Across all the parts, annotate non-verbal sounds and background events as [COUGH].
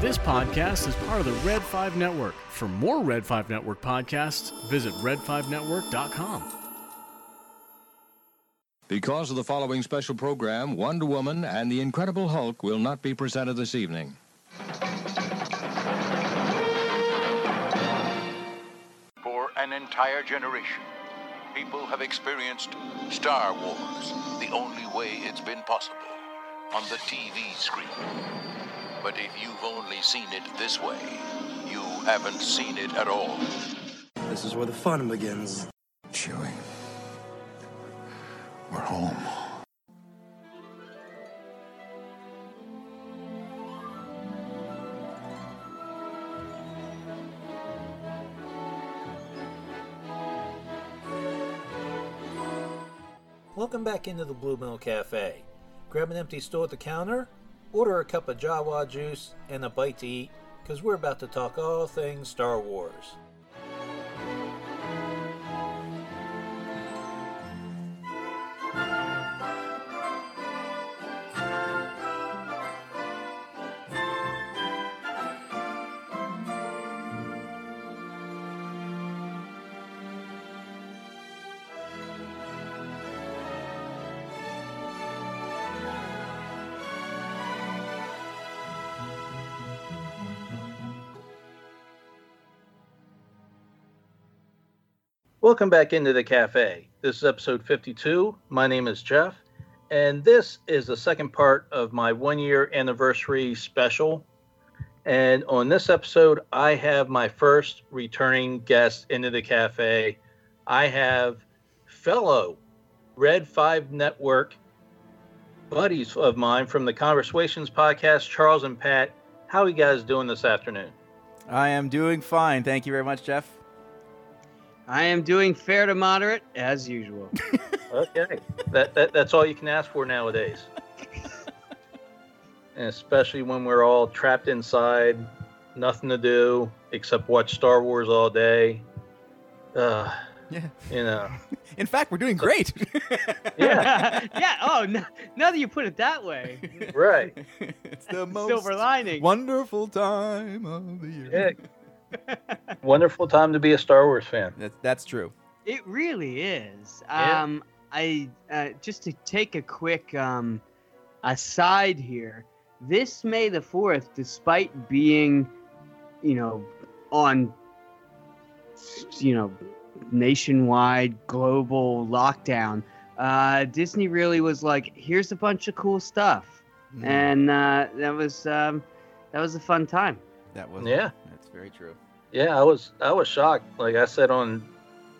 This podcast is part of the Red 5 Network. For more Red 5 Network podcasts, visit red5network.com. Because of the following special program, Wonder Woman and the Incredible Hulk will not be presented this evening. For an entire generation, people have experienced Star Wars the only way it's been possible on the TV screen. But if you've only seen it this way, you haven't seen it at all. This is where the fun begins. Chewie. We're home. Welcome back into the Blue Milk Cafe. Grab an empty stool at the counter, order a cup of Jawa juice, and a bite to eat, because we're about to talk all things Star Wars. Welcome back into the cafe. This is episode 52. My name is Jeff, and this is the second part of my one year anniversary special. And on this episode, I have my first returning guest into the cafe. I have fellow Red 5 Network buddies of mine from the ConverSWations podcast, Charles and Pat. How are you guys doing this afternoon? I am doing fine. Thank you very much, Jeff. I am doing fair to moderate as usual. [LAUGHS] Okay, that, that that's all you can ask for nowadays, [LAUGHS] and especially when we're all trapped inside, nothing to do except watch Star Wars all day. Uh, Yeah. you know, [LAUGHS] In fact, we're doing great. yeah, yeah. Oh, no, now that you put it that way, right. it's the most silver lining. wonderful time of the year. Yeah. [LAUGHS] Wonderful time to be a Star Wars fan. That's, that's true. It really is. Yeah. Um, I uh, just to take a quick um, aside here. This May the fourth, despite being, you know, on, you know, nationwide global lockdown, uh, Disney really was like, "Here's a bunch of cool stuff," Mm, and uh, that was um, that was a fun time. that was Yeah. That's very true. Yeah, I was I was shocked. Like I said on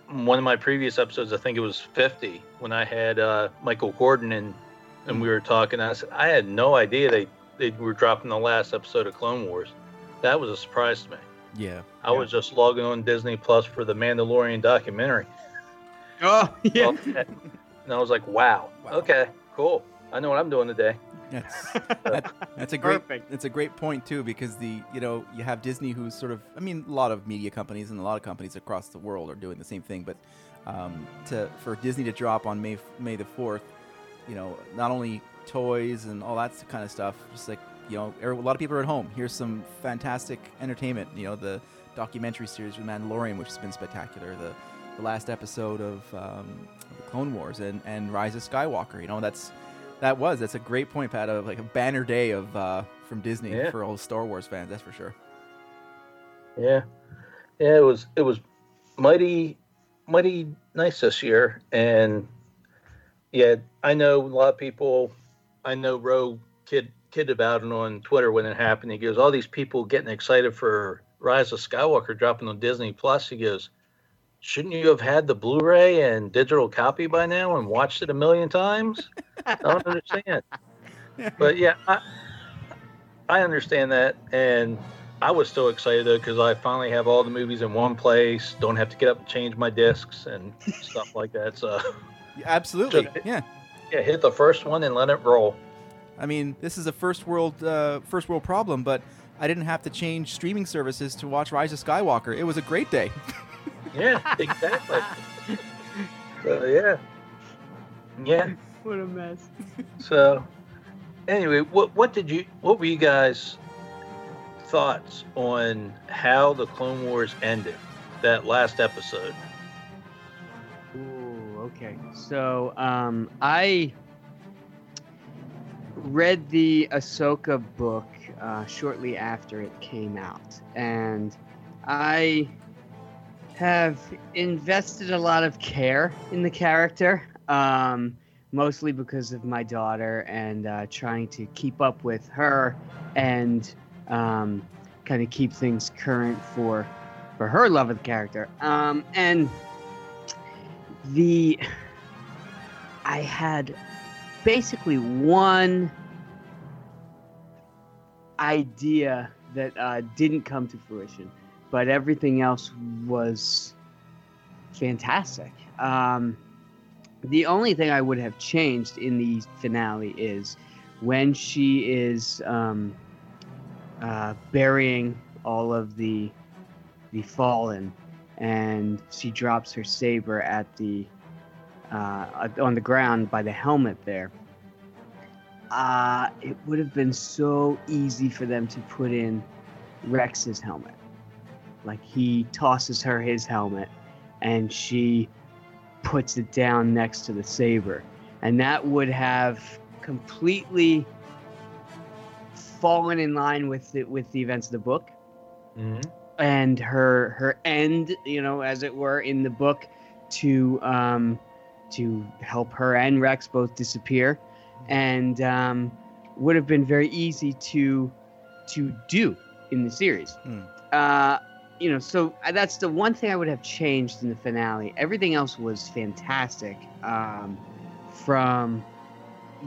one of my previous episodes, I think it was 50 when I had uh, Michael Gordon and and we were talking. I said I had no idea they they were dropping the last episode of Clone Wars. That was a surprise to me. Yeah. I was just logging on Disney Plus for the Mandalorian documentary. Oh [LAUGHS] yeah. And I was like, wow, Wow. okay, cool. I know what I'm doing today. That's [LAUGHS] that, that's a great Perfect. It's a great point too because the you know you have Disney who's sort of I mean a lot of media companies and a lot of companies across the world are doing the same thing but um, to for Disney to drop on May May the fourth you know not only toys and all that kind of stuff just like you know er- a lot of people are at home here's some fantastic entertainment you know the documentary series with Mandalorian which has been spectacular the the last episode of um, the Clone Wars and and Rise of Skywalker you know that's that was. That's a great point, Pat. Of like a banner day of uh, from Disney Yeah. for all the Star Wars fans. That's for sure. Yeah, yeah, it was it was mighty mighty nice this year, and yeah, I know a lot of people. I know Roe kid kid about it on Twitter when it happened. He goes, "All these people getting excited for Rise of Skywalker dropping on Disney Plus." He goes, "Shouldn't you have had the Blu-ray and digital copy by now and watched it a million times?" I don't understand. [LAUGHS] But yeah, I, I understand that, and I was still excited though because I finally have all the movies in one place. Don't have to get up and change my discs and stuff like that. So Yeah, Absolutely. Yeah. yeah, hit the first one and let it roll. I mean, this is a first world uh, first world problem, but I didn't have to change streaming services to watch Rise of Skywalker. It was a great day. [LAUGHS] Yeah, exactly. so yeah, yeah. What a mess. So anyway, what what did you what were you guys thoughts on how the Clone Wars ended? That last episode. Ooh, okay. So um, I read the Ahsoka book uh, shortly after it came out, and I have invested a lot of care in the character, um, mostly because of my daughter and uh, trying to keep up with her and um, kind of keep things current for for her love of the character. Um, and the I had basically one idea that uh, didn't come to fruition, but everything else was fantastic. Um, the only thing I would have changed in the finale is when she is um, uh, burying all of the the fallen, and she drops her saber at the uh, on the ground by the helmet there. Uh, it would have been so easy for them to put in Rex's helmet. Like he tosses her his helmet, and she puts it down next to the saber, and that would have completely fallen in line with the, with the events of the book Mm-hmm. and her her end, you know, as it were, in the book to um, to help her and Rex both disappear, and um, would have been very easy to to do in the series. Hmm. Uh, you know, so uh, that's the one thing I would have changed in the finale. Everything else was fantastic. Um, from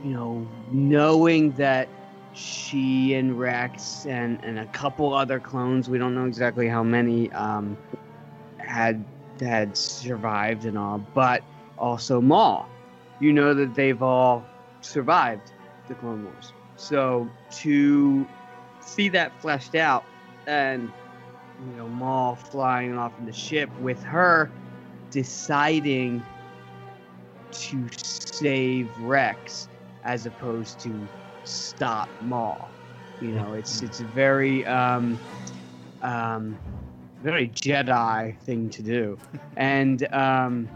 you know knowing that she and Rex and, and a couple other clones, we don't know exactly how many, um, had had survived and all, but also Maul. You know that they've all survived the Clone Wars. So to see that fleshed out and you know Maul flying off in the ship with her deciding to save Rex as opposed to stop Maul. You know, it's it's a very um, um, very Jedi thing to do, [LAUGHS] and um,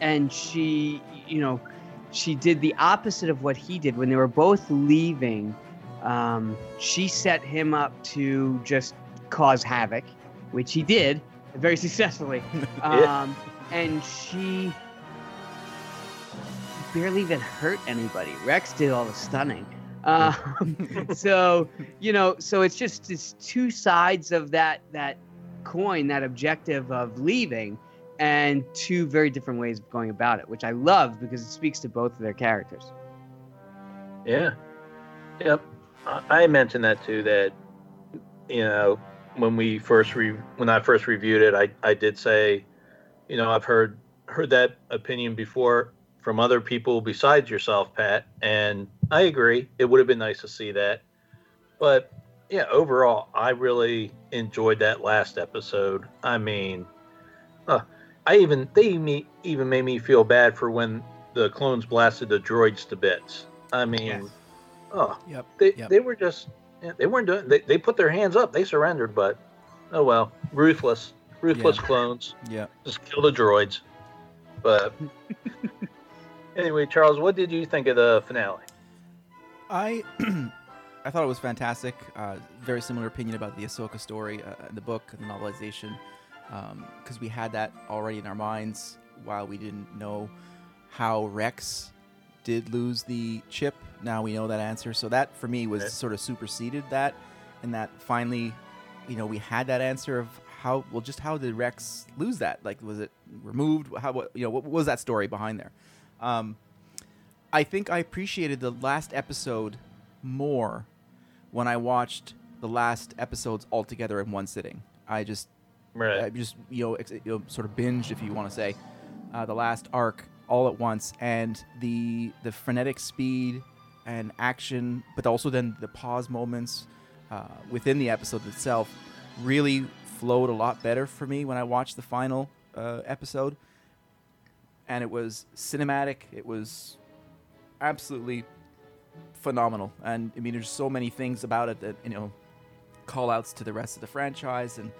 and she, you know, she did the opposite of what he did when they were both leaving. Um, she set him up to just cause havoc, which he did very successfully. [LAUGHS] Yeah. Um, and she barely even hurt anybody. Rex did all the stunning. Um, [LAUGHS] so you know, so it's just it's two sides of that that coin, that objective of leaving, and two very different ways of going about it, which I love because it speaks to both of their characters. Yeah. Yep. I- I mentioned that too. That you know when we first re- when I first reviewed it, I I did say, you know, I've heard heard that opinion before from other people besides yourself, Pat, and I agree. It would have been nice to see that, but yeah, overall, I really enjoyed that last episode. I mean, uh, I even they even made me feel bad for when the clones blasted the droids to bits. I mean, Yes. oh, Yep. they Yep. they were just yeah, they weren't doing they, they put their hands up they surrendered but oh well ruthless ruthless Yeah. clones Yeah. just kill the droids but [LAUGHS] anyway charles what did you think of the finale I [CLEARS THROAT] I thought it was fantastic. Uh, very similar opinion about the Ahsoka story uh, in the book, the novelization, because we had that already in our minds while we didn't know how Rex did lose the chip. Now we know that answer. So that for me was Okay. sort of superseded that, and that finally, you know, we had that answer of how well just how did Rex lose that? Like was it removed? How what you know what was that story behind there? Um, I think I appreciated the last episode more when I watched the last episodes all together in one sitting. I just, I right just you know, ex- you know, sort of binged, if you want to say, uh, the last arc all at once, and the the frenetic speed and action, but also then the pause moments uh, within the episode itself really flowed a lot better for me when I watched the final uh, episode. And it was cinematic. It was absolutely phenomenal. And I mean, there's so many things about it that you know, call outs to the rest of the franchise and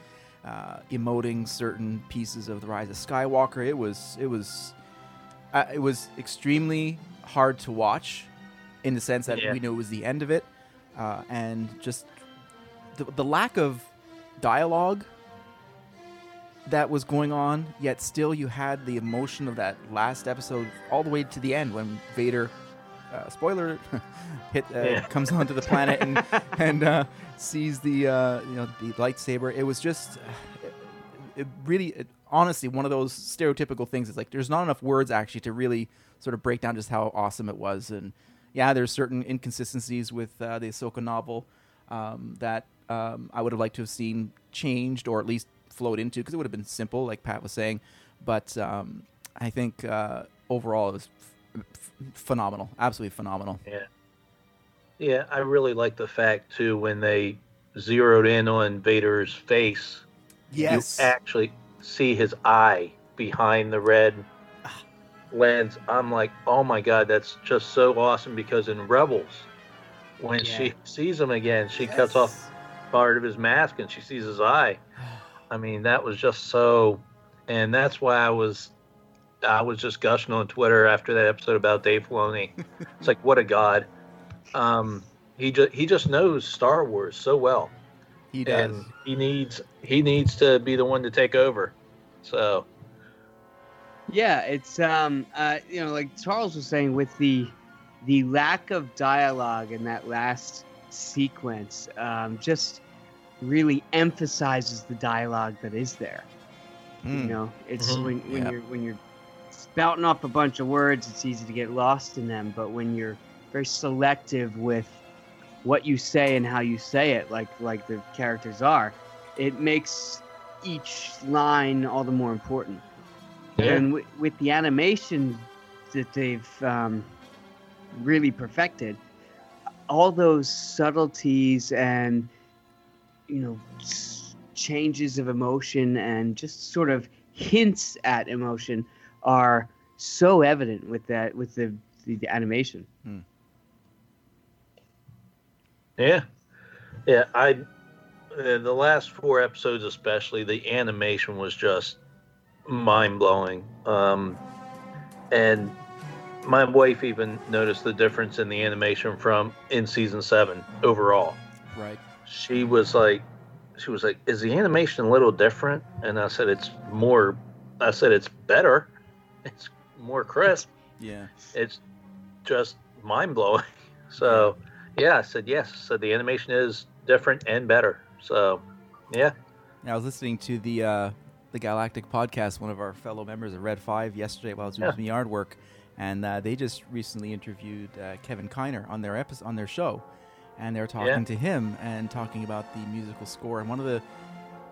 uh, emoting certain pieces of the Rise of Skywalker. It was it was uh, it was extremely hard to watch, in the sense that Yeah. we knew it was the end of it, uh, and just the, the lack of dialogue that was going on, yet still you had the emotion of that last episode all the way to the end when Vader, uh, spoiler, [LAUGHS] hit uh, Yeah. comes onto the planet and [LAUGHS] and uh, sees the uh, you know the lightsaber. It was just it, it really, it, honestly, one of those stereotypical things. It's like there's not enough words actually to really sort of break down just how awesome it was. And yeah, there's certain inconsistencies with uh, the Ahsoka novel um, that um, I would have liked to have seen changed or at least flowed into because it would have been simple, like Pat was saying. But um, I think uh, overall it was f- f- phenomenal, absolutely phenomenal. Yeah. Yeah, I really like the fact too when they zeroed in on Vader's face, Yes, you actually see his eye behind the red lens. I'm like, oh my god, that's just so awesome because in Rebels, when Yeah. she sees him again, she cuts off part of his mask and she sees his eye. [SIGHS] I mean, that was just so, and that's why I was, I was just gushing on Twitter after that episode about Dave Filoni. it's like, what a god. Um, he just he just knows Star Wars so well, he does. and he needs he needs to be the one to take over. So Yeah, it's um uh you know like Charles was saying with the the lack of dialogue in that last sequence um just really emphasizes the dialogue that is there. You Mm. know, it's Mhm. when when Yeah. you're when you're spouting off a bunch of words, it's easy to get lost in them. But when you're very selective with what you say and how you say it, like like the characters are, it makes each line all the more important. Yeah. And with, with the animation that they've um, really perfected, all those subtleties and you know s- changes of emotion and just sort of hints at emotion are so evident with that with the the, the animation. Yeah, yeah, I uh, the last four episodes especially the animation was just mind blowing. Um, and my wife even noticed the difference in the animation from in season seven overall. right. She was like, she was like, "Is the animation a little different?" And I said, "It's more." I said, "It's better. [LAUGHS] It's more crisp. Yeah. It's just mind blowing." [LAUGHS] So, yeah, I said yes. So the animation is different and better. So, yeah, Yeah, I was listening to the uh, the Galactic podcast, one of our fellow members of Red Five, yesterday while I was doing Yeah. some yard work, and uh, they just recently interviewed uh, Kevin Kiner on their episode on their show, and they were talking Yeah. to him and talking about the musical score. And one of the,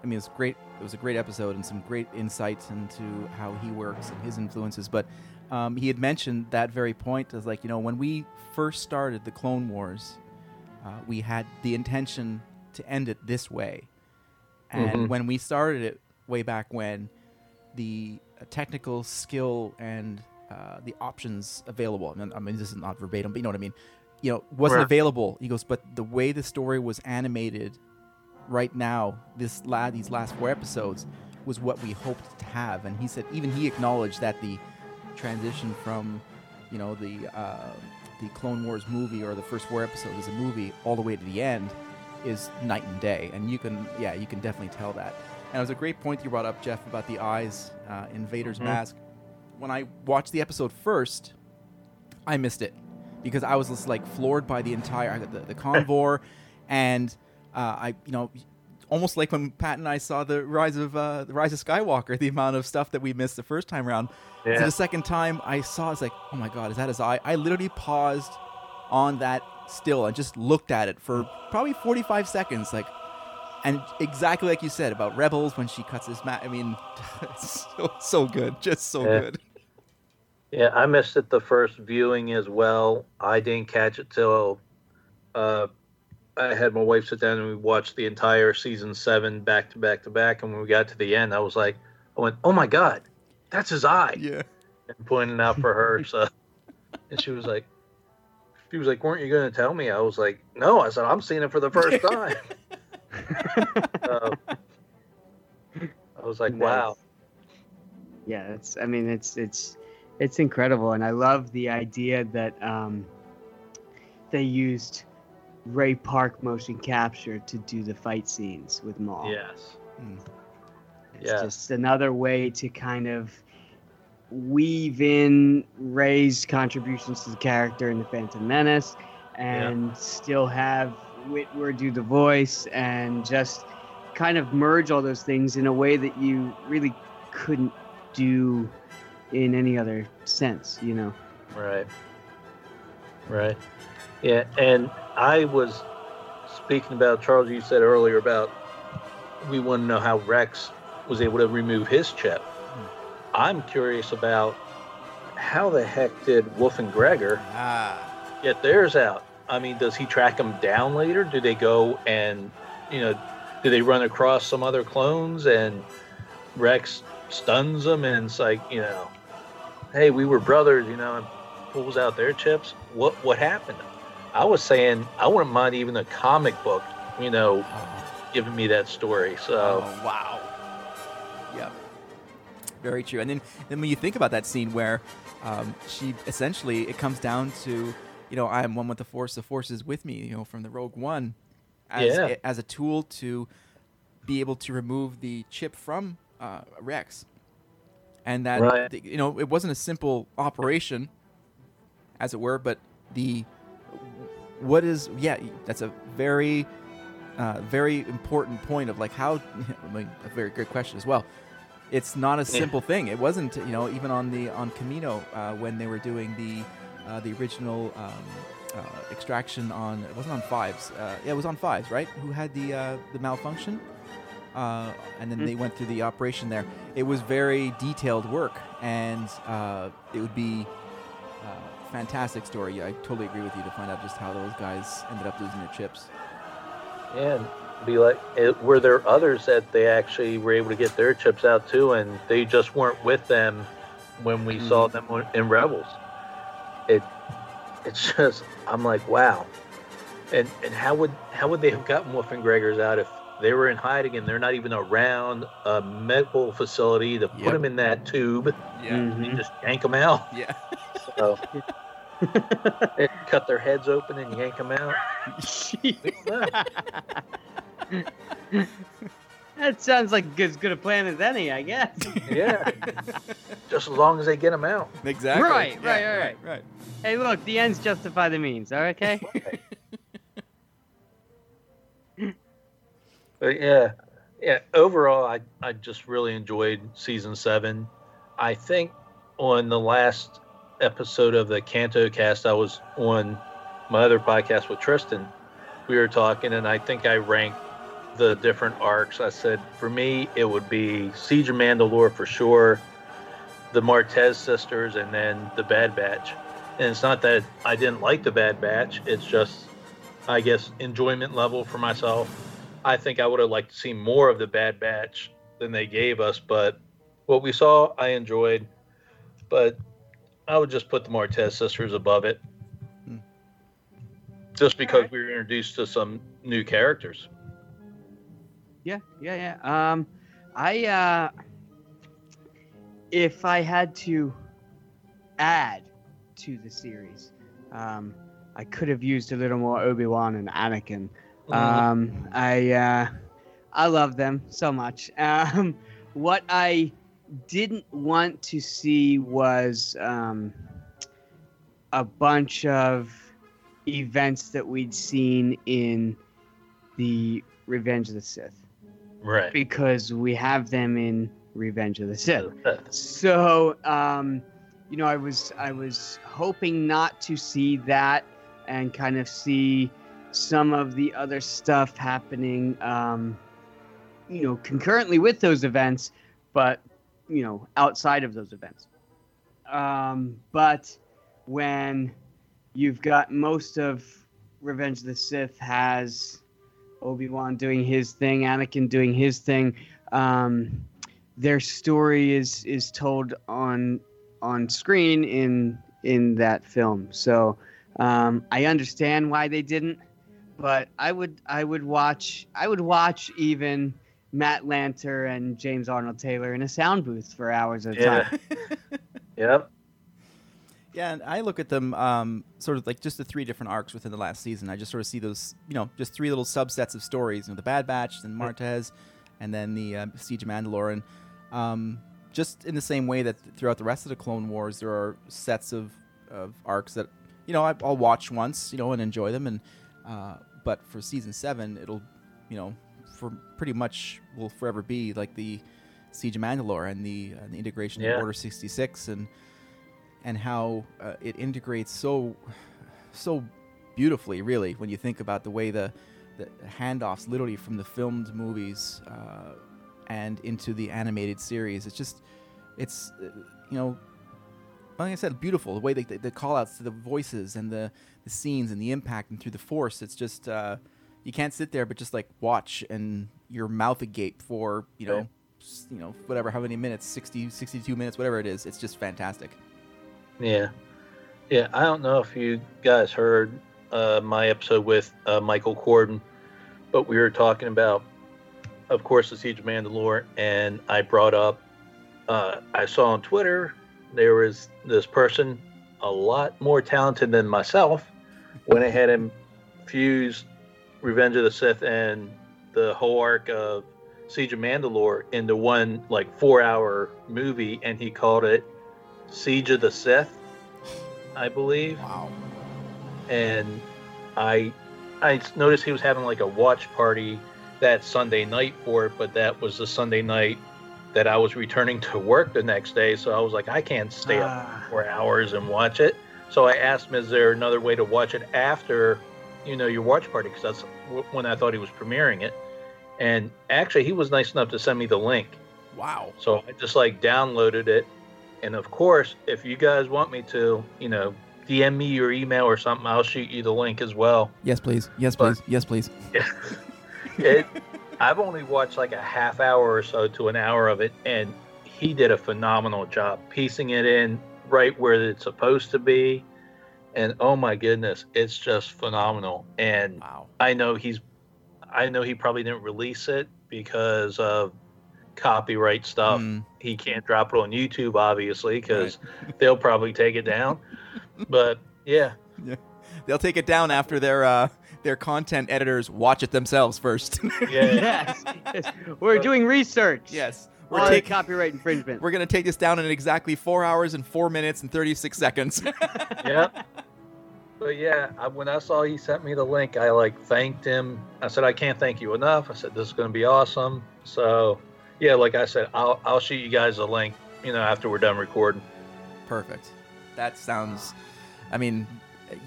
I mean, it was great. It was a great episode and some great insights into how he works and his influences. But um, he had mentioned that very point as like you know when we first started the Clone Wars, uh, we had the intention to end it this way. And Mhm. when we started it way back when, the uh, technical skill and uh, the options available, I mean, this is not verbatim, but you know what I mean, you know, wasn't Right. available. He goes, but the way the story was animated right now, this la- these last four episodes, was what we hoped to have. And he said, even he acknowledged that the transition from, you know, the uh, the Clone Wars movie or the first four episodes as a movie all the way to the end is night and day. And you can, yeah, you can definitely tell that. And it was a great point you brought up, Jeff, about the eyes uh, in Vader's Mhm. mask. When I watched the episode first, I missed it because I was just like floored by the entire the, the convor, [COUGHS] and uh, I, you know, almost like when Pat and I saw the rise of uh, the rise of Skywalker, the amount of stuff that we missed the first time around. So the second time I saw, it's like, oh my god, is that his eye? I literally paused on that still and just looked at it for probably 45 seconds, like. And exactly like you said about Rebels when she cuts his mat. I mean, [LAUGHS] it's so, so good, just so Yeah. good. Yeah, I missed it the first viewing as well. I didn't catch it till uh, I had my wife sit down and we watched the entire season seven back to back to back. And when we got to the end, I was like, I went, "Oh my god, that's his eye!" Yeah. and pointing out for her. So, and she was like, she was like, "Weren't you going to tell me?" I was like, "No." I said, "I'm seeing it for the first [LAUGHS] time." so, I was like, Nice. "Wow." yeah it's i mean it's it's it's incredible and i love the idea that um they used ray park motion capture to do the fight scenes with maul Yes. Hmm. it's yeah. just another way to kind of weave in ray's contributions to the character in the phantom menace and still have Witwer do the voice and just kind of merge all those things in a way that you really couldn't do in any other sense, you know. Right. Right. Yeah, and I was speaking about Charles. You said earlier about we want to know how Rex was able to remove his chip. I'm curious about how the heck did Wolffe and Gregor Ah, get theirs out? I mean, does he track them down later? Do they go and you know, do they run across some other clones and Rex stuns them and it's like you know, hey, we were brothers, you know, and pulls out their chips? What what happened? I was saying I wouldn't mind even a comic book, you know, giving me that story. So Oh wow. Yep. Very true. And then then when you think about that scene where um, she essentially it comes down to you know I am one with the force. The force is with me. You know from the Rogue One, as Yeah. a, as a tool to be able to remove the chip from uh, Rex. And that Right. you know it wasn't a simple operation, as it were, but the what is yeah that's a very uh, very important point of like how [LAUGHS] I mean, a very good question as well. It's not a Yeah. simple thing. It wasn't you know even on the on Kamino uh, when they were doing the uh, the original um, uh, extraction on it wasn't on fives uh, yeah it was on fives right? Who had the uh, the malfunction? Uh, and then Mhm. they went through the operation there. It was very detailed work and uh, it would be uh, fantastic story i totally agree with you to find out just how those guys ended up losing their chips yeah, and be like, it, were there others that they actually were able to get their chips out too, and they just weren't with them when we saw them in Rebels? It, it's just, I'm like, wow. And and how would how would they have gotten Wolffe and Gregor's out if they were in hiding and they're not even around a medical facility to put Yep. them in that tube yeah and Mhm. just yank them out? yeah [LAUGHS] So, [LAUGHS] and cut their heads open and yank them out. We don't know. that sounds like as good a plan as any, I guess. Yeah. [LAUGHS] Just as long as they get them out. exactly Right, Yeah, right, right, right right hey, look, the ends justify the means, all [LAUGHS] right, okay? But yeah, yeah. Overall, I I just really enjoyed season seven. I think on the last episode of the Canto Cast, I was on my other podcast with Tristan. We were talking, and I think I ranked the different arcs. I said for me, it would be Siege of Mandalore for sure, the Martez sisters, and then the Bad Batch. And it's not that I didn't like the Bad Batch; it's just, I guess, enjoyment level for myself. I think I would have liked to see more of the Bad Batch than they gave us, but what we saw, I enjoyed. But I would just put the Martez sisters above it, Hmm. just because we were introduced to some new characters. Yeah, yeah, yeah. Um, I uh, if I had to add to the series, um, I could have used a little more Obi Wan and Anakin. Um, I uh, I love them so much. [LAUGHS] Um, what I didn't want to see was um, a bunch of events that we'd seen in the Revenge of the Sith right. because we have them in Revenge of the Sith. So, um, you know, I was I was hoping not to see that and kind of see some of the other stuff happening, um, you know, concurrently with those events, but you know, outside of those events. Um, but when you've got most of Revenge of the Sith has Obi Wan doing his thing, Anakin doing his thing. Um, their story is is told on on screen in in that film. So Um, I understand why they didn't, but I would I would watch I would watch even Matt Lanter and James Arnold Taylor in a sound booth for hours at a Yeah. time. [LAUGHS] Yep. Yeah, and I look at them um, sort of like just the three different arcs within the last season. I just sort of see those, you know, just three little subsets of stories. You know, the Bad Batch, and Martez, and then the uh, Siege of Mandalore. And um, just in the same way that throughout the rest of the Clone Wars, there are sets of, of arcs that, you know, I, I'll watch once, you know, and enjoy them. And uh, but for season seven, it'll, you know, for pretty much will forever be like the Siege of Mandalore and the, uh, the integration Yeah. of Order sixty six and and how uh, it integrates so so beautifully really when you think about the way the the handoffs literally from the filmed movies uh, and into the animated series it's just it's you know like I said, beautiful the way they, the, the call outs to the voices and the, the scenes and the impact and through the force. It's just uh, you can't sit there but just like watch and your mouth agape for you know you know whatever how many minutes 60 62 minutes whatever it is it's just fantastic Yeah. Yeah. I don't know if you guys heard uh, my episode with uh, Michael Corden, but we were talking about, of course, the Siege of Mandalore, and I brought up, uh, I saw on Twitter there was this person a lot more talented than myself went ahead and fused Revenge of the Sith and the whole arc of Siege of Mandalore into one like four hour movie, and he called it Siege of the Sith, I believe. wow And I I noticed he was having like a watch party that Sunday night for it, but that was the Sunday night that I was returning to work the next day. So I was like, I can't stay up ah. for hours and watch it. So I asked him, is there another way to watch it after, you know, your watch party? Because that's wh- when I thought he was premiering it. And actually, he was nice enough to send me the link. wow So I just like downloaded it. And of course, if you guys want me to, you know, DM me your email or something, I'll shoot you the link as well. yes please yes But- please yes please [LAUGHS] it, I've only watched like a half hour or so to an hour of it, and he did a phenomenal job piecing it in right where it's supposed to be. And oh my goodness, it's just phenomenal. And wow I know he's, I know he probably didn't release it because of copyright stuff. Mm, He can't drop it on YouTube, obviously, because they'll probably take it down. [LAUGHS] But yeah, they'll take it down after their uh their content editors watch it themselves first yeah, [LAUGHS] yes, yes. [LAUGHS] We're doing research. yes We're we're on taking copyright infringement. we're gonna take this down in exactly four hours and four minutes and 36 seconds [LAUGHS] yeah. But yeah, I, when I saw he sent me the link, I like thanked him. I said, I can't thank you enough. I said, this is going to be awesome. So yeah, like I said, I'll, I'll shoot you guys a link, you know, after we're done recording. perfect that sounds i mean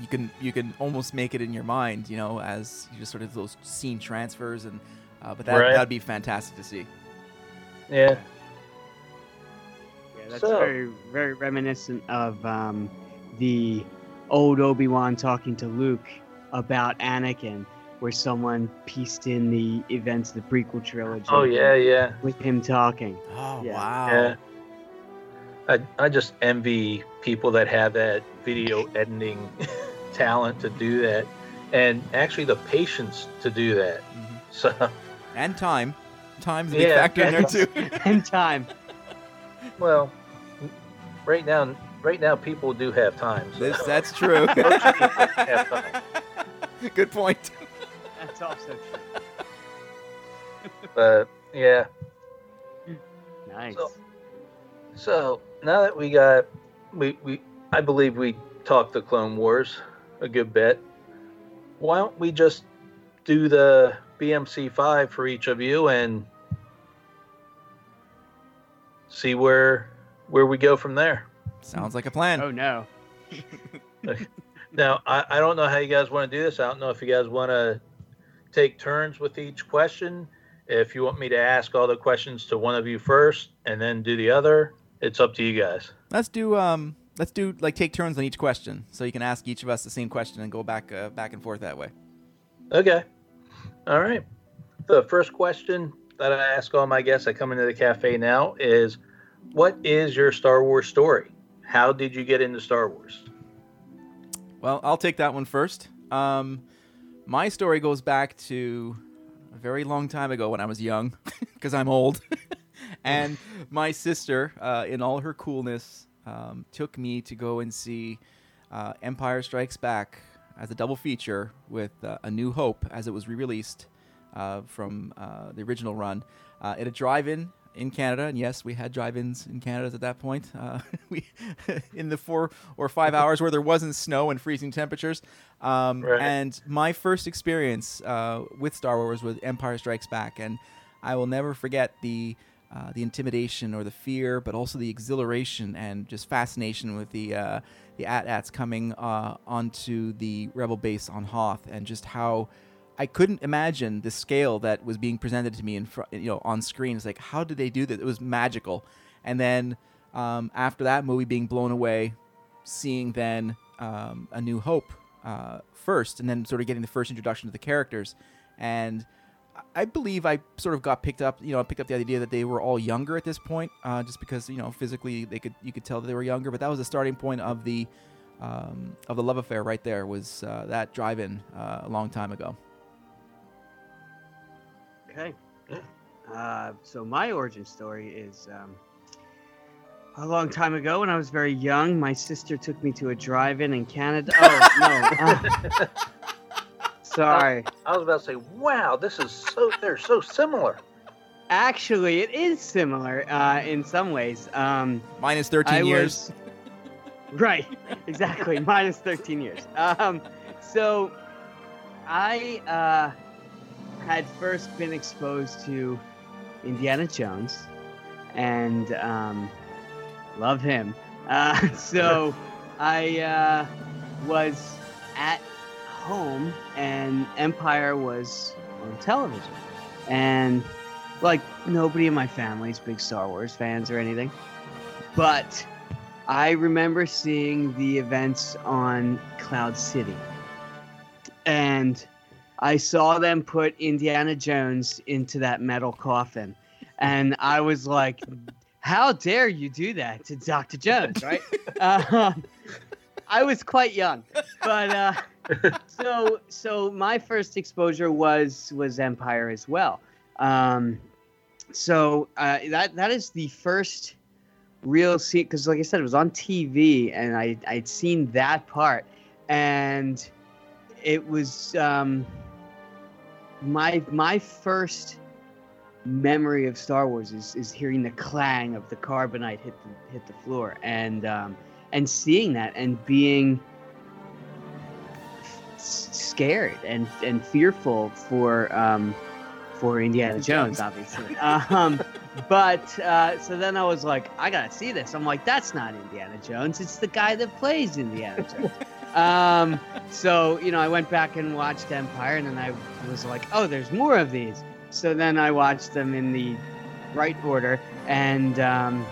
you can you can almost make it in your mind you know as you just sort of those scene transfers and uh, but that Right. that'd be fantastic to see Yeah. Yeah, that's So- very, very reminiscent of um, the old Obi Wan talking to Luke about Anakin, where someone pieced in the events of the prequel trilogy. Oh yeah, yeah, with him talking. oh Yeah. wow yeah. I, I just envy people that have that video editing [LAUGHS] talent to do that, and actually the patience to do that. Mhm. So and time time's a big Yeah, factor in there too [LAUGHS] and time. well, right now, right now people do have time. So. This, that's true. [LAUGHS] have time. [LAUGHS] Good point. That's also true. But yeah. Nice. So- So now that we got, we, we I believe we talked the Clone Wars a good bit. Why don't we just do the BMC five for each of you and see where where we go from there? Sounds like a plan. oh no. [LAUGHS] Now I, I don't know how you guys want to do this. I don't know if you guys want to take turns with each question. If you want me to ask all the questions to one of you first and then do the other, it's up to you guys. Let's do um let's do like take turns on each question so you can ask each of us the same question and go back uh, back and forth that way. Okay. All right. The first question that I ask all my guests that come into the cafe now is what is your Star Wars story? How did you get into Star Wars? Well, I'll take that one first. Um, my story goes back to a very long time ago when I was young, [LAUGHS] because I'm old. [LAUGHS] and my sister, uh, in all her coolness, um, took me to go and see uh, Empire Strikes Back as a double feature with uh, A New Hope as it was re-released uh, from uh, the original run uh, at a drive-in in Canada. And yes, we had drive-ins in Canada at that point. Uh, [LAUGHS] we [LAUGHS] in the four or five hours where there wasn't snow and freezing temperatures. Um, Right. And my first experience uh, with Star Wars was Empire Strikes Back, and I will never forget the. Uh, the intimidation or the fear, but also the exhilaration and just fascination with the uh, the AT-ATs coming uh, onto the rebel base on Hoth, and just how I couldn't imagine the scale that was being presented to me in front, you know, on screen. It's like, how did they do this? It was magical. And then um, after that movie being blown away, seeing then um, A New Hope uh, first, and then sort of getting the first introduction to the characters, and I believe I sort of got picked up, you know, I picked up the idea that they were all younger at this point, uh, just because you know physically they could you could tell that they were younger. But that was the starting point of the um, of the love affair right there. Was uh, that drive-in uh, a long time ago? Okay. Uh, so my origin story is um, a long time ago when I was very young. My sister took me to a drive-in in Canada. Oh no! [LAUGHS] uh, sorry. I was about to say, wow, this is so they're so similar. Actually, it is similar uh, in some ways. Um, Minus 13 I years. was- [LAUGHS] right, exactly. minus 13 years. Um, so I uh, had first been exposed to Indiana Jones and um, love him. Uh, [LAUGHS] so I uh, was at home and Empire was on television. And like nobody in my family's big Star Wars fans or anything. But I remember seeing the events on Cloud City. And I saw them put Indiana Jones into that metal coffin. And I was like, how dare you do that to Dr. Jones, right? [LAUGHS] um, I was quite young. But uh, [LAUGHS] so so my first exposure was was Empire as well. Um, so uh, that that is the first real scene because, like I said, it was on TV, and I I'd seen that part, and it was um, my my first memory of Star Wars is is hearing the clang of the carbonite hit the hit the floor, and um, and seeing that and being scared and and fearful for um, for Indiana Jones, obviously. um, but uh, so then I was like, I gotta see this. I'm like, that's not Indiana Jones. It's the guy that plays Indiana Jones. Um, so you know, I went back and watched Empire, and then I was like, oh, there's more of these. So then I watched them in the right order, and um,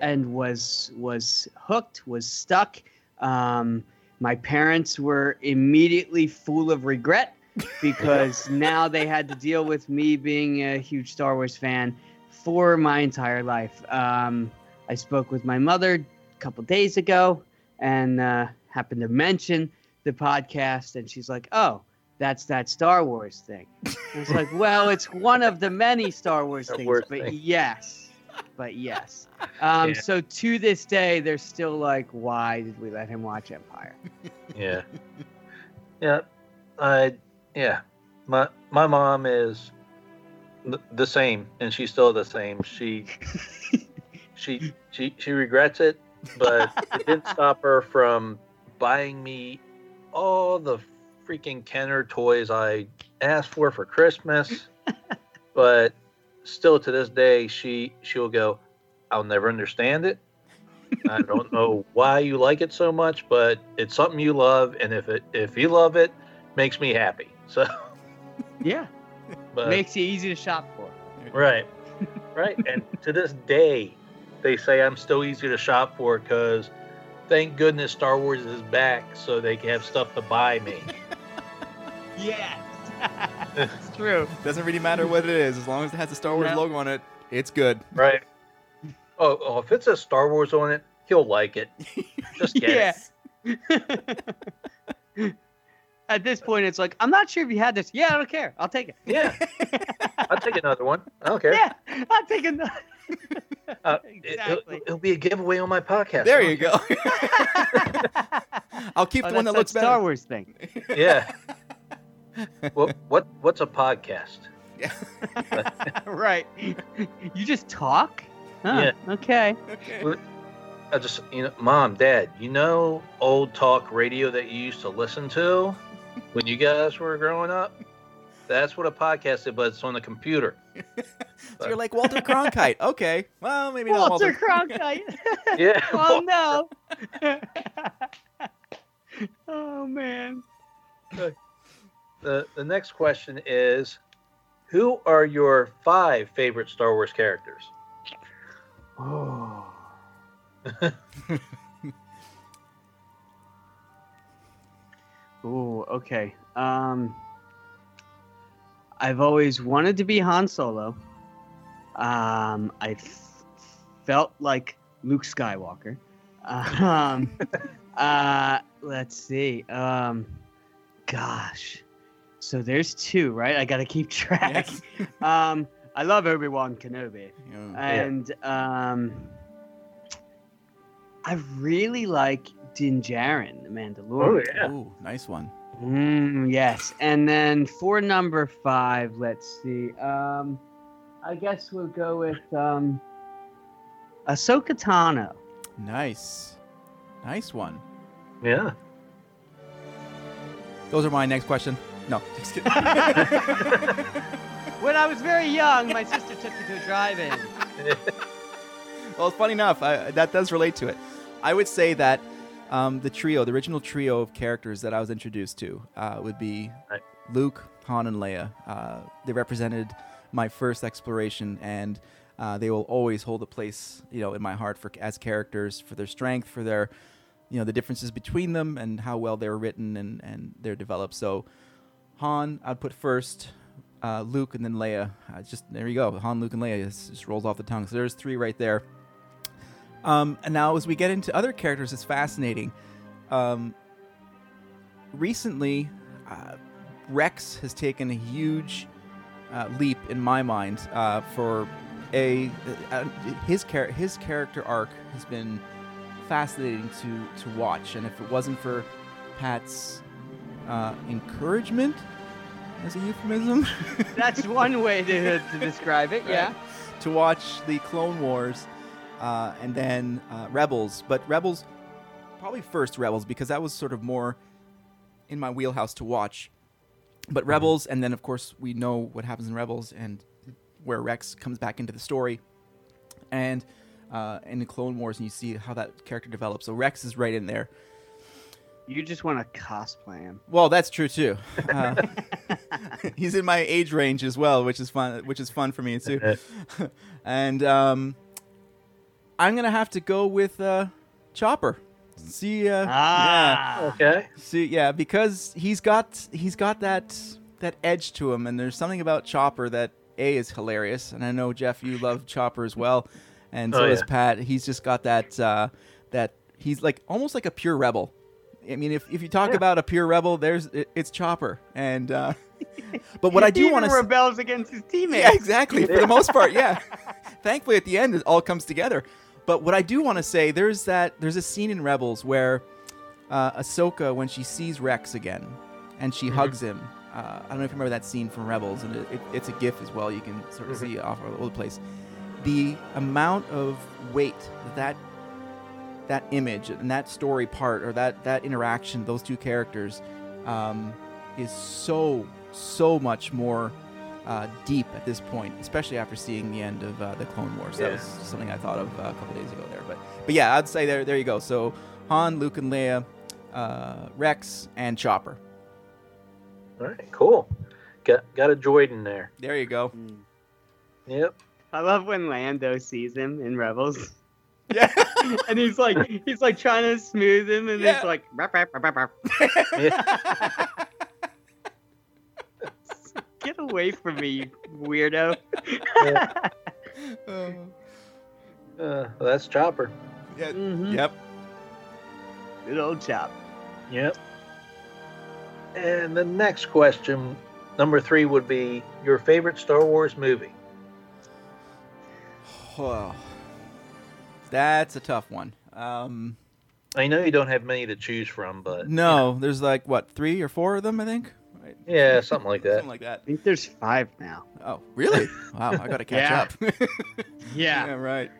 and was was hooked, was stuck. Um, my parents were immediately full of regret because [LAUGHS] now they had to deal with me being a huge Star Wars fan for my entire life. Um, I spoke with my mother a couple days ago and uh, happened to mention the podcast, and she's like, "Oh, that's that Star Wars thing." I was like, "Well, it's one of the many Star Wars [LAUGHS] Star things, Wars but thing. yes, but yes." Um, Yeah. So to this day, they're still like, "Why did we let him watch Empire?" Yeah. Yeah. I yeah. My my mom is th- the same and she's still the same. She [LAUGHS] she she she regrets it, but it didn't stop her from buying me all the freaking Kenner toys I asked for for Christmas. [LAUGHS] but still to this day she she'll go, I'll never understand it. I don't know [LAUGHS] why you like it so much, but it's something you love, and if it if you love it, makes me happy. So, [LAUGHS] Yeah, but makes you easy to shop for. right, right, and to this day, they say I'm still easy to shop for because thank goodness Star Wars is back, so they can have stuff to buy me. [LAUGHS] Yes, [LAUGHS] it's true. Doesn't really matter what it is, as long as it has the Star Wars Yeah. logo on it, it's good. Right. Oh, oh, if it says Star Wars on it, he'll like it. [LAUGHS] Just get Yeah. it. At this point, it's like I'm not sure if you had this. Yeah, I don't care. I'll take it. Yeah. I'll take another one. I don't care. Yeah, I'll take another. Uh, [LAUGHS] it- exactly. It'll, it'll be a giveaway on my podcast. There you go. [LAUGHS] I'll keep Oh, the one that that's looks Star. Wars thing. Yeah. [LAUGHS] what what what's a podcast? right. You just talk? Huh, Okay. Okay. I just you know, mom, dad, you know old talk radio that you used to listen to when you guys were growing up? That's what a podcast is, but it's on the computer. [LAUGHS] So you're like Walter Cronkite. [LAUGHS] Okay. Well, maybe not Walter Walter. Cronkite. [LAUGHS] Yeah. oh no. oh man. The the next question is who are your five favorite Star Wars characters? Oh. Ooh, okay. Um I've always wanted to be Han Solo. Um I f- felt like Luke Skywalker. Um [LAUGHS] uh let's see. Um gosh. So there's two, right? I got to keep track. Yes. [LAUGHS] Um I love Obi-Wan Kenobi Yeah. and um, I really like Din Djarin, the Mandalorian. Oh Mandalorian. yeah. Ooh, nice one. Mm, yes, and then for number five, let's see. Um, I guess we'll go with um, Ahsoka Tano. Nice. Nice one. Yeah. Those are my next question. No, [LAUGHS] just kidding. When I was very young, my sister took me to a drive-in. [LAUGHS] well, funny enough, I, that does relate to it. I would say that um, the trio, the original trio of characters that I was introduced to, uh, would be Right. Luke, Han, and Leia. Uh, they represented my first exploration, and uh, they will always hold a place, you know, in my heart for as characters, for their strength, for their, you know, the differences between them, and how well they're written and and they're developed. So, Han, I'd put first. Uh, Luke and then Leia. Uh, just there you go. Han, Luke, and Leia just, just rolls off the tongue. So there's three right there. Um, and now, as we get into other characters, it's fascinating. Um, recently, uh, Rex has taken a huge uh, leap in my mind uh, for a uh, his char- his character arc has been fascinating to to watch. And if it wasn't for Pat's uh, encouragement, as a euphemism, That's one way to, to [LAUGHS] describe it. Yeah. to watch the Clone Wars uh, and then uh, Rebels. But Rebels, probably first Rebels, because that was sort of more in my wheelhouse to watch. But Rebels, and then of course we know what happens in Rebels and where Rex comes back into the story, and uh, in the Clone Wars, and you see how that character develops. So Rex is right in there. You just want to cosplay him. Well, that's true too. [LAUGHS] Uh, [LAUGHS] he's in my age range as well, which is fun. Which is fun for me too. [LAUGHS] and um, I'm gonna have to go with uh, Chopper. See, uh, yeah, Ah. Okay. see, yeah, because he's got he's got that that edge to him, and there's something about Chopper that a is hilarious, and I know Jeff, you love Chopper as well, and so Oh, does yeah. Pat. He's just got that uh, that he's like almost like a pure rebel. I mean, if, if you talk Yeah. about a pure rebel, there's it, it's Chopper, and uh, [LAUGHS] but what I do He want even to rebels against his teammates. yeah, exactly. For the most part, yeah. [LAUGHS] Thankfully, at the end, it all comes together. But what I do want to say, there's that there's a scene in Rebels where uh, Ahsoka, when she sees Rex again, and she hugs him. Uh, I don't know if you remember that scene from Rebels, and it, it, it's a GIF as well. You can sort of see it off all over the place. The amount of weight that that that image and that story part or that that interaction, those two characters, um, is so so much more uh, deep at this point, especially after seeing the end of uh, the Clone Wars. That was something I thought of uh, a couple days ago there. But but yeah, I'd say there there you go. So Han, Luke, and Leia, uh, Rex, and Chopper. All right. Cool. Got got a droid in there. There you go. Mm. Yep. I love when Lando sees him in Rebels. [LAUGHS] Yeah. [LAUGHS] and he's like he's like trying to smooth him and Yeah. he's like "Rap, rap, rap, rap, rap." Yeah. Get away from me you weirdo Yeah. [LAUGHS] Uh, well, that's Chopper. Yeah. Mhm. Yep. Good old chop. Yep. And the next question, number three, would be your favorite Star Wars movie. Well, that's a tough one. Um, I know you don't have many to choose from, but no, there's like what three or four of them, I think. Right? yeah, something like that. Something like that. I think there's five now. Oh, really? Wow, I gotta [LAUGHS] catch Yeah. up. [LAUGHS] Yeah. yeah, right.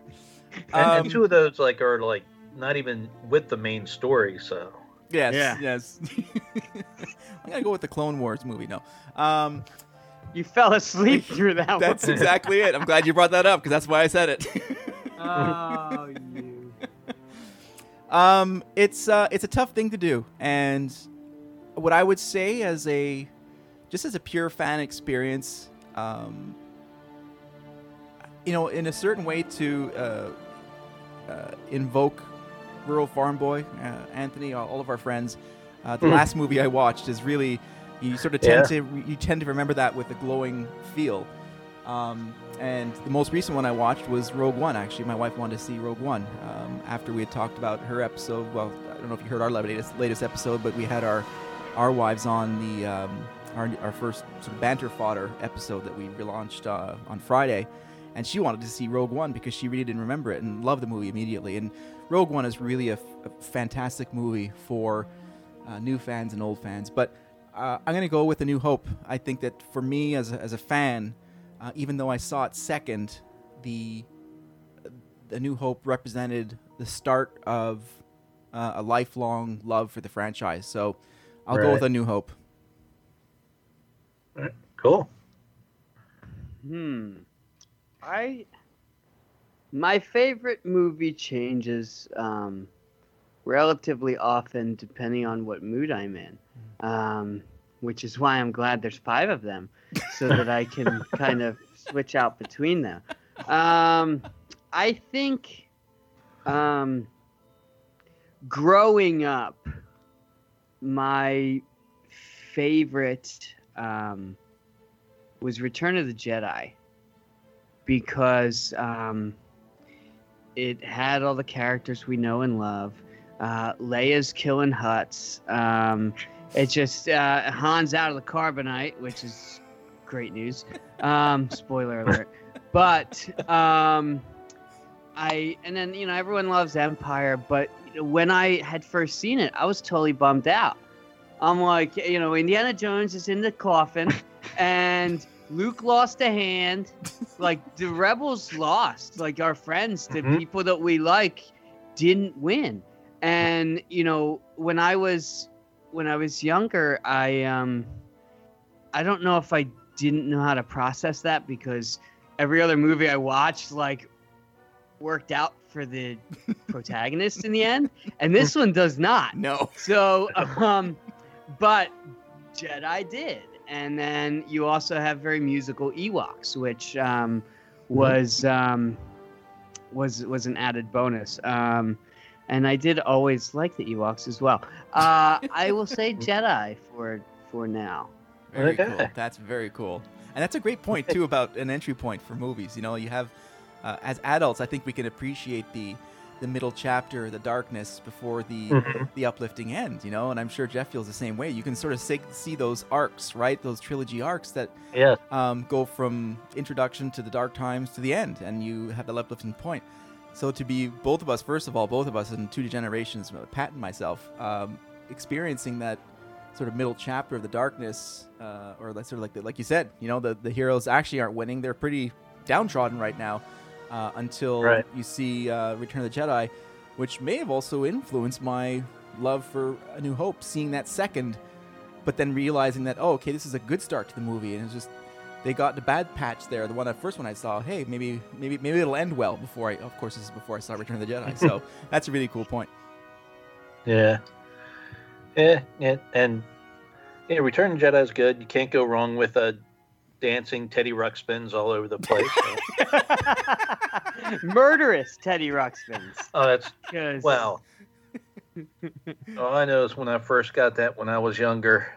And, Um, and two of those like are like not even with the main story, so Yes, Yeah. yes. [LAUGHS] I'm gonna go with the Clone Wars movie. No, um, You fell asleep through that that's one. exactly it. I'm glad you brought that up because that's why I said it. Oh, you. um, it's uh, it's a tough thing to do, and what I would say as a just as a pure fan experience, um, you know, in a certain way to uh, uh, invoke Rural Farm Boy, uh, Anthony, all, of our friends. Uh, the Mhm. last movie I watched is really you sort of tend to you tend to remember that with a glowing feel. Um, and the most recent one I watched was Rogue One. Actually, my wife wanted to see Rogue One um, after we had talked about her episode. Well, I don't know if you heard our latest latest episode, but we had our our wives on the um, our our first sort of banter fodder episode that we relaunched uh, on Friday, and she wanted to see Rogue One because she really didn't remember it and loved the movie immediately. And Rogue One is really a, f- a fantastic movie for uh, new fans and old fans. But uh, I'm gonna go with A New Hope. I think that for me as a, as a fan, uh, even though I saw it second, the A New Hope represented the start of uh, a lifelong love for the franchise. So I'll go with A New Hope. cool. Hmm. I my favorite movie changes um, relatively often depending on what mood I'm in, um, which is why I'm glad there's five of them, so that I can [LAUGHS] kind of switch out between them. Um, I think um, growing up, my favorite um, was Return of the Jedi because um, it had all the characters we know and love. Uh, Leia's killing Hutts. Um, it just uh, Han's out of the carbonite, which is great news. Um, [LAUGHS] spoiler alert. But um, I and then you know everyone loves Empire, but when I had first seen it, I was totally bummed out. I'm like, you know, Indiana Jones is in the coffin, [LAUGHS] and Luke lost a hand. Like the rebels lost. Like our friends, the Mhm. people that we like, didn't win. And you know, when I was when I was younger, I um, I don't know if I didn't know how to process that because every other movie I watched, like, worked out for the protagonist in the [LAUGHS] end, and this one does not. No. So, um, but Jedi did, and then you also have very musical Ewoks, which um, was um, was was an added bonus. Um, and I did always like the Ewoks as well. Uh, I will say [LAUGHS] Jedi for for now. Very Okay. cool. That's very cool. And that's a great point too about an entry point for movies. You know, you have uh, as adults, I think we can appreciate the the middle chapter, the darkness before the Mhm. the uplifting end. You know, and I'm sure Jeff feels the same way. You can sort of see, see those arcs, right? Those trilogy arcs that Yeah. um, go from introduction to the dark times to the end, and you have the uplifting point. So to be both of us, first of all, both of us in two generations, uh, Pat and myself, um, experiencing that sort of middle chapter of the darkness, uh, or that's sort of like the, like you said, you know, the the heroes actually aren't winning; they're pretty downtrodden right now. Uh, until Right. you see uh, Return of the Jedi, which may have also influenced my love for A New Hope, seeing that second, but then realizing that oh, okay, this is a good start to the movie, and it's just they got the bad patch there. The one, that first one I saw. Hey, maybe, maybe, maybe it'll end well before I. Of course, this is before I saw Return of the Jedi. So [LAUGHS] that's a really cool point. Yeah. Yeah, yeah, and yeah, Return of the Jedi is good. You can't go wrong with uh, dancing Teddy Ruxpins all over the place. [LAUGHS] Murderous Teddy Ruxpins. oh, that's 'cause- well. [LAUGHS] all I know is when I first got that when I was younger,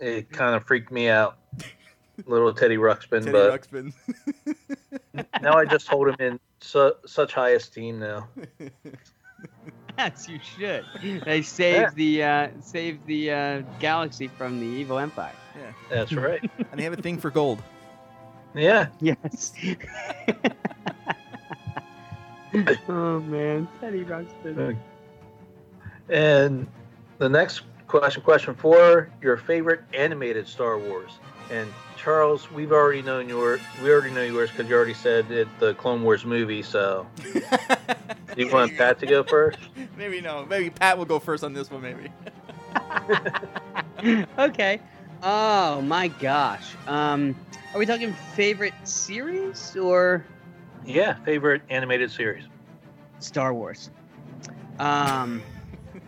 it kind of freaked me out. Little Teddy Ruxpin, Teddy but Ruxpin. [LAUGHS] now I just hold him in su- such high esteem now. Yes, you should. They saved the uh, saved the uh, galaxy from the evil empire. Yeah. That's right. [LAUGHS] And they have a thing for gold. Yeah. Yes. [LAUGHS] oh man, Teddy Ruxpin. And the next question, question four, your favorite animated Star Wars. And Charles, we've already known your, we already know yours because you already said it, the Clone Wars movie. So, [LAUGHS] do you want Pat to go first? [LAUGHS] maybe no. Maybe Pat will go first on this one. Maybe. [LAUGHS] okay. Oh my gosh. Um, are we talking favorite series or Yeah, favorite animated series. Star Wars? Um,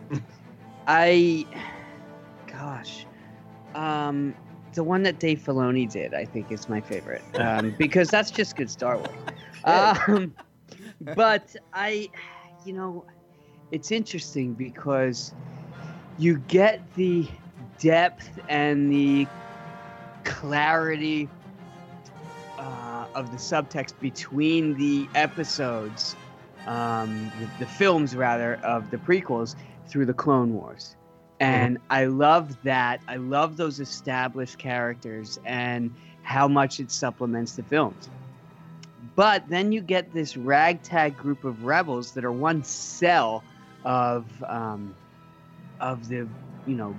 [LAUGHS] I, gosh, um, the one that Dave Filoni did, I think, is my favorite um, because that's just good Star Wars. Um, but I, you know, it's interesting because you get the depth and the clarity uh, of the subtext between the episodes, um, the, the films rather, of the prequels through the Clone Wars. And I love that. I love those established characters and how much it supplements the films. But then you get this ragtag group of rebels that are one cell of um, of the you know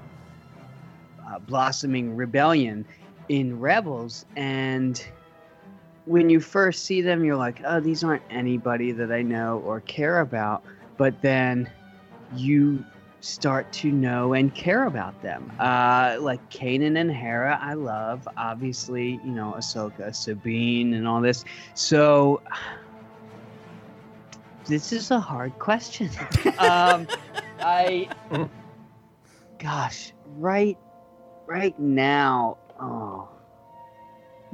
uh, blossoming rebellion in rebels. And when you first see them you're like oh these aren't anybody that i know or care about. But then you start to know and care about them. Uh, like kanan and hera i love obviously you know ahsoka sabine and all this. So [SIGHS] this is a hard question. [LAUGHS] Um, i gosh right right now oh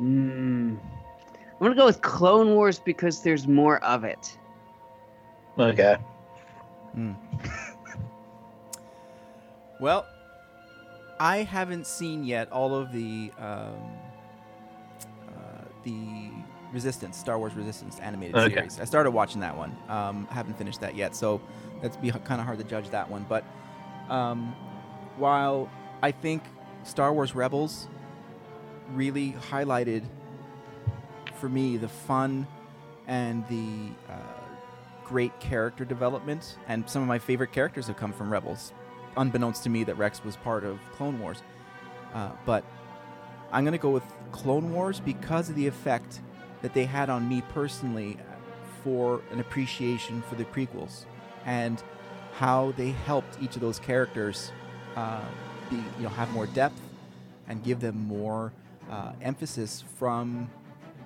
mm, i'm gonna go with clone wars because there's more of it. Okay. [LAUGHS] Well, I haven't seen yet all of the um, uh, the Resistance, Star Wars Resistance animated Okay. series. I started watching that one. Um, haven't finished that yet, so that's be kind of hard to judge that one. But um, while I think Star Wars Rebels really highlighted for me the fun and the uh, great character development, and some of my favorite characters have come from Rebels unbeknownst to me that Rex was part of Clone Wars. Uh, but I'm going to go with Clone Wars because of the effect that they had on me personally for an appreciation for the prequels and how they helped each of those characters uh, be, you know, have more depth and give them more uh, emphasis from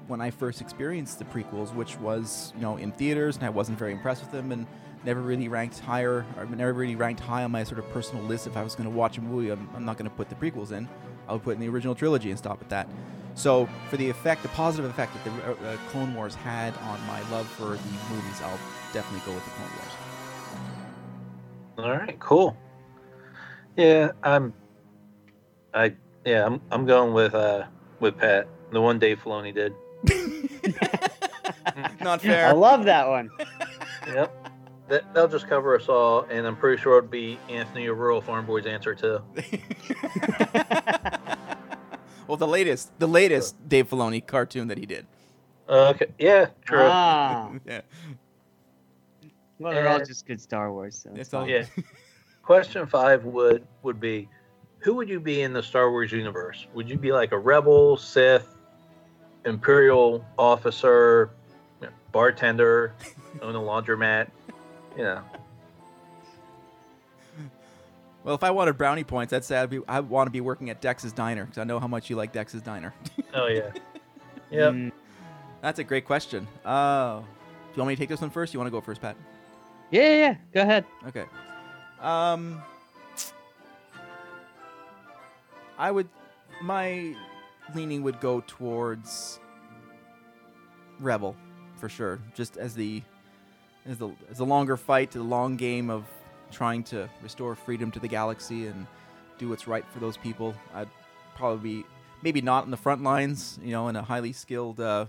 when I first experienced the prequels, which was, you know, in theaters, and I wasn't very impressed with them, and never really ranked higher, or never really ranked high on my sort of personal list. If I was going to watch a movie, I'm, I'm not going to put the prequels in. I would put in the original trilogy and stop at that. So, for the effect, the positive effect that the uh, uh, Clone Wars had on my love for the movies, I'll definitely go with the Clone Wars. All right, cool. Yeah, I'm. I yeah, I'm I'm going with uh with Pat, the one Dave Filoni did. [LAUGHS] [LAUGHS] Not fair. i love that one Yep. That, they'll just cover us all, and I'm pretty sure it'd be Anthony or Rural Farm Boy's answer too. [LAUGHS] [LAUGHS] well, the latest, the latest Dave Filoni cartoon that he did. Uh, okay, yeah, true. ah [LAUGHS] Yeah, well they're all Uh, just good star wars so it's it's all. Yeah. Question five would would be, who would you be in the Star Wars universe? Would you be like a rebel, Sith, Imperial officer, bartender, own a laundromat? You know. Well, if I wanted brownie points, I'd say I'd be, I want to be working at Dex's Diner because I know how much you like Dex's Diner. Oh yeah. [LAUGHS] Yep. Mm, That's a great question. Uh, do you want me to take this one first? You want to go first, Pat? yeah yeah yeah go ahead Okay. Um, I would, my leaning would go towards Rebel, for sure. Just as the, as a, the longer fight, the long game of trying to restore freedom to the galaxy and do what's right for those people. I'd probably be maybe not in the front lines, you know, in a highly skilled uh,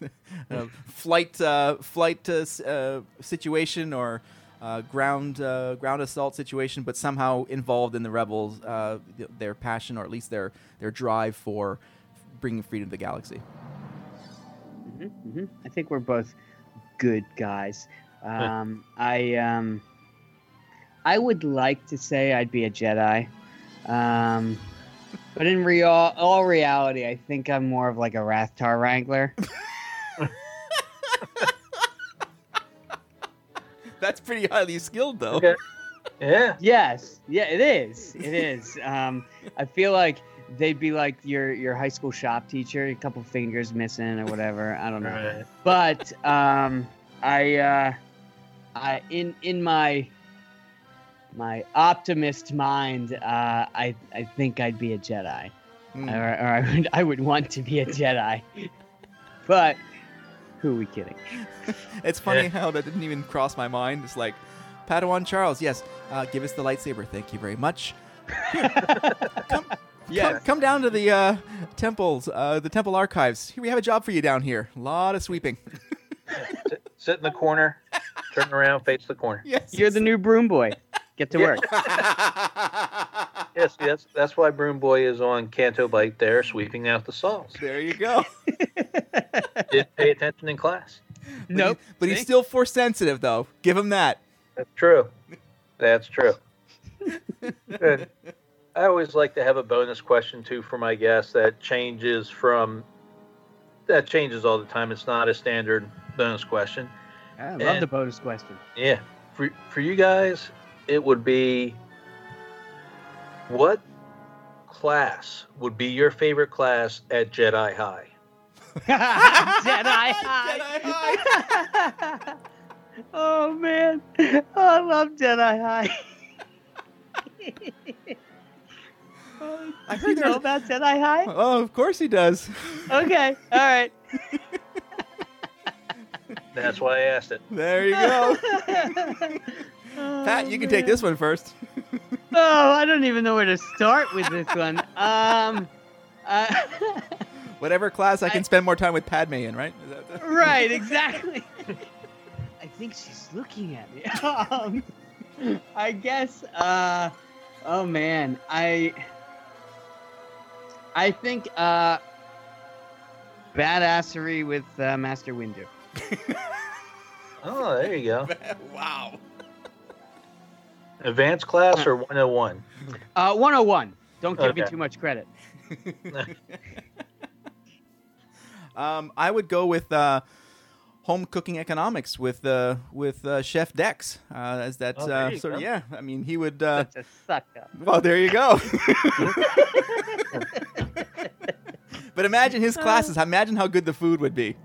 [LAUGHS] uh, flight uh, flight uh, uh, situation or uh, ground ground assault situation, but somehow involved in the rebels, th- their passion or at least their their drive for bringing freedom to the galaxy. hmm hmm I think we're both good guys. Um, I um, I would like to say I'd be a Jedi, um, but in real all reality, I think I'm more of like a Rathtar Wrangler. [LAUGHS] That's pretty highly skilled, though. Okay. Yeah. Yes, yeah, it is. It is. Um, I feel like they'd be like your your high school shop teacher, a couple fingers missing or whatever. I don't know. Right. But um, I, uh, I in in my my optimist mind, uh, I I think I'd be a Jedi, Hmm. or, or I would I would want to be a Jedi. but who are we kidding? [LAUGHS] It's funny Yeah. how that didn't even cross my mind. It's like, Padawan Charles, yes, uh, give us the lightsaber. Thank you very much. Here, [LAUGHS] come, come, come down to the uh, temples, uh, the temple archives. Here, we have a job for you down here. A lot of sweeping. Sit, sit in the corner, [LAUGHS] turn around, face the corner. yes. You're the new broom boy. Get to work. [LAUGHS] Yes, yes. that's why Broom Boy is on Canto Bight there, sweeping out the stalls. there you go. [LAUGHS] Didn't pay attention in class. But Nope. he- but he's still force sensitive, though. Give him that. That's true. That's true. Good. I always like to have a bonus question too for my guests that changes from that changes all the time. It's not a standard bonus question. I love And- the bonus question. Yeah. For for you guys, it would be what class would be your favorite class at Jedi High? [LAUGHS] [LAUGHS] Jedi High. oh man, oh, I love Jedi High. [LAUGHS] oh, I did heard you know about Jedi High? Oh, of course he does. Okay, all right. That's why I asked it. there you go. [LAUGHS] Pat, you can take this one first. [LAUGHS] Oh, I don't even know where to start with this one. Um, uh, [LAUGHS] Whatever class I can I- spend more time with Padme in, right? Is that the- right, exactly. I think she's looking at me. Um, I guess. Uh, oh man, I. I think uh, badassery with uh, Master Windu. [LAUGHS] Oh, there you go. [LAUGHS] wow. Advanced class or 101? Uh, 101. Don't give me too much credit. [LAUGHS] Um, I would go with uh, home cooking economics with uh, with uh, Chef Dex. Uh, as that Oh, uh, sort of yeah. I mean, he would. Uh, Such a sucker. well, there you go. but imagine his classes. Imagine how good the food would be.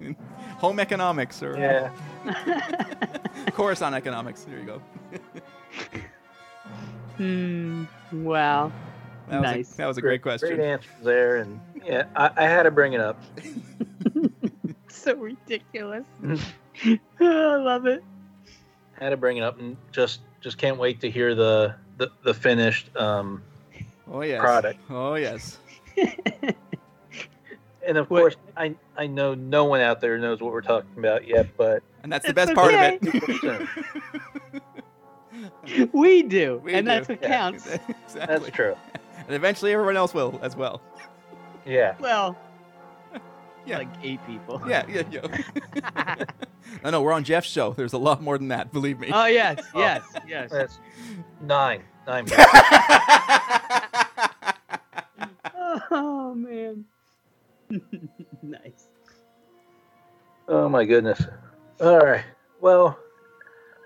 Home economics or Yeah. [LAUGHS] on economics. There you go. [LAUGHS] Hmm. Wow. That was Nice. a, that was a great question. Great answers there, and yeah, I, I had to bring it up. [LAUGHS] So ridiculous. I love it. Had to bring it up, and just just can't wait to hear the the, the finished. Um, Oh yes. Product. Oh yes. And of What- course, I I know no one out there knows what we're talking about yet, but And that's the It's best part of it. [LAUGHS] We do, We and do. that's what Yeah. counts. [LAUGHS] exactly. that's true. And eventually everyone else will as well. Yeah. Well, Yeah. like eight people. Yeah, yeah, yeah. [LAUGHS] no, no, we're on Jeff's show. There's a lot more than that, believe me. Oh yes, oh, yes, yes. That's nine. Nine. Oh man. [LAUGHS] nice. Oh my goodness. All right. Well,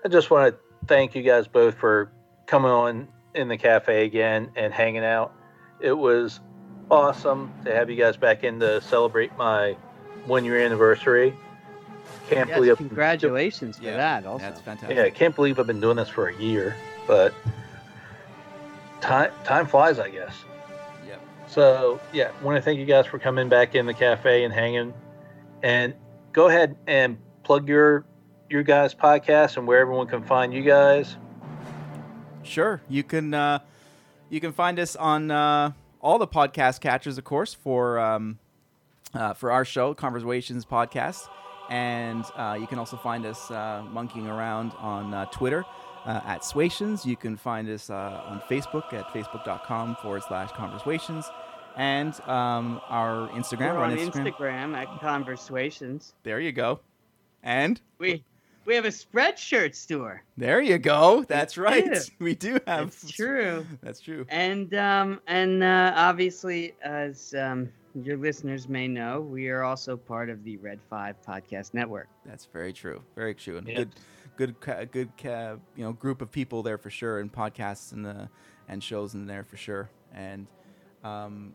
I just want to thank you guys both for coming on in the cafe again and hanging out. It was awesome to have you guys back in to celebrate my one year anniversary. Can't Yes, believe congratulations for Yeah, that. Also, That's fantastic. Yeah, I can't believe I've been doing this for a year, but time time flies, I guess. So yeah, want to thank you guys for coming back in the cafe and hanging. And go ahead and plug your your guys' podcast and where everyone can find you guys. Sure. You can uh, you can find us on uh, all the podcast catchers, of course, for um, uh, for our show, ConverSWations Podcast, and uh, you can also find us uh, monkeying around on uh, Twitter uh, at SWations. You can find us uh, on Facebook at facebook.com forward slash converswations. And um, our Instagram. We're we're on Instagram. Instagram at ConverSWations. There you go. And We we have a spreadshirt store. there you go. That's right. do. We do have. That's true. That's true. And um and uh, obviously, as um, your listeners may know, we are also part of the Red Five Podcast Network. That's very true. Very true. And Yeah. good, good, good, ca- you know, group of people there for sure, and podcasts and the and shows in there for sure. And um,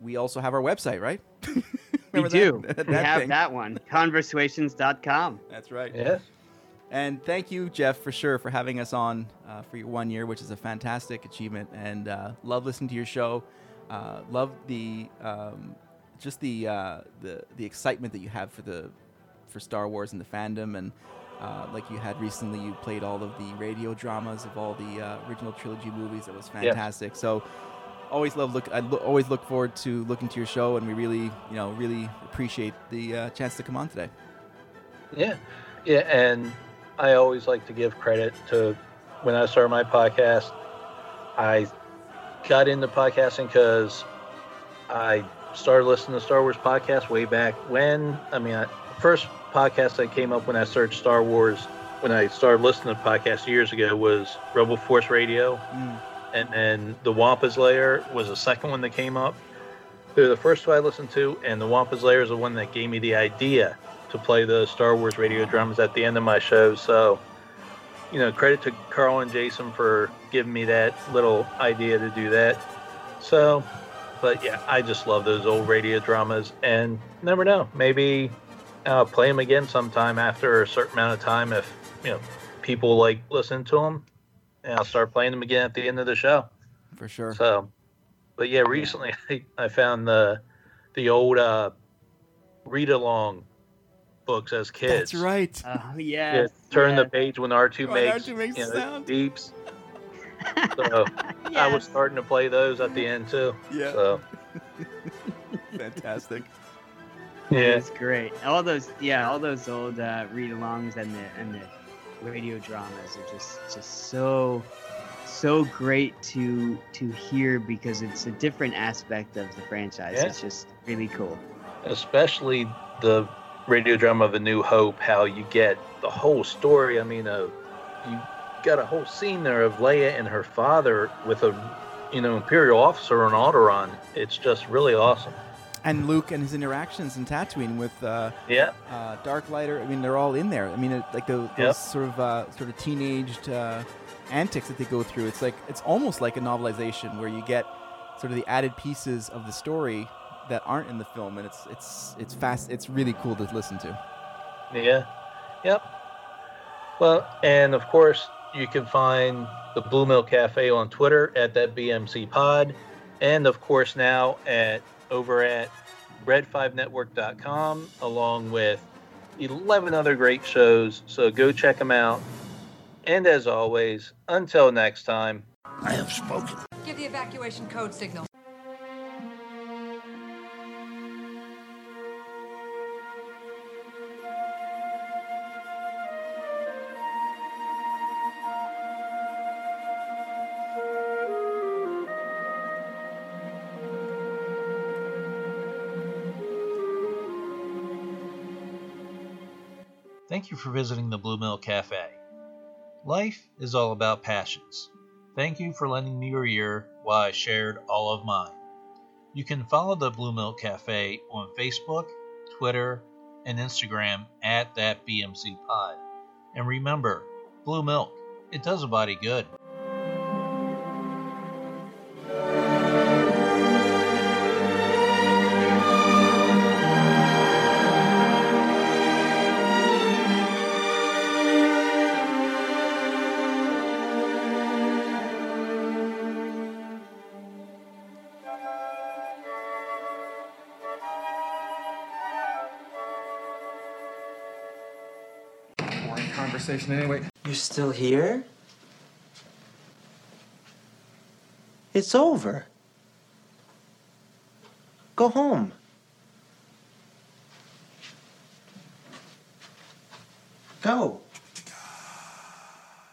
we also have our website, right? [LAUGHS] We Remember do. [LAUGHS] That, we have thing? that one. ConverSWations.com. That's right. Yeah. And thank you, Jeff, for sure, for having us on uh, for your one year, which is a fantastic achievement. And uh, love listening to your show. Uh, love the um, just the uh, the the excitement that you have for the for Star Wars and the fandom. And uh, like you had recently, you played all of the radio dramas of all the uh, original trilogy movies. That was fantastic. So always love look. I lo- always look forward to looking to your show, and we really you know really appreciate the uh, chance to come on today. Yeah, yeah, and I always like to give credit to when I started my podcast. I got into podcasting because I started listening to Star Wars podcasts way back when. I mean, I, first podcast that came up when I searched Star Wars when I started listening to podcasts years ago was Rebel Force Radio, Mm. And then the Wampa's Lair was the second one that came up. They're the first two I listened to, and the Wampa's Lair is the one that gave me the idea to play the Star Wars radio drums at the end of my show. So, you know, credit to Carl and Jason for giving me that little idea to do that. So, but yeah, I just love those old radio dramas, and never know, maybe I'll play them again sometime after a certain amount of time if you know people like listen to them, and I'll start playing them again at the end of the show. For sure. So, but yeah, recently [LAUGHS] I, I found the the old uh, read along books as kids. That's right. Oh Yeah, yes. turn the page when R two When makes, R2 makes you know, sound. beeps. [LAUGHS] So I was starting to play those at the end too. Yeah. So [LAUGHS] Fantastic. Yeah, was great. All those, yeah, all those old uh, read-alongs and the and the radio dramas are just just so so great to to hear because it's a different aspect of the franchise. Yeah. It's just really cool. especially the radio drama of A New Hope. How you get the whole story. I mean, uh, you got a whole scene there of Leia and her father with a you know imperial officer on Alderaan. It's just really awesome. And Luke and his interactions in Tatooine with uh, Yeah. uh, Darklighter. I mean, they're all in there. I mean, it, like the, those Yep. sort of uh, sort of teenaged uh, antics that they go through. It's like it's almost like a novelization where you get sort of the added pieces of the story that aren't in the film, and it's it's it's fast. It's really cool to listen to. Yeah. Yep. Well, and of course, you can find the Blue Milk Cafe on Twitter at that BMC Pod, and of course now at over at red5network.com, along with 11 other great shows. So go check them out. And as always, until next time. I have spoken. Give the evacuation code signal. Thank you for visiting the Blue Milk Cafe. Life is all about passions. Thank you for lending me your ear while I shared all of mine. You can follow the Blue Milk Cafe on Facebook, Twitter, and Instagram at that BMC Pod. And remember, Blue Milk, it does a body good. Anyway. You're still here? It's over. Go home.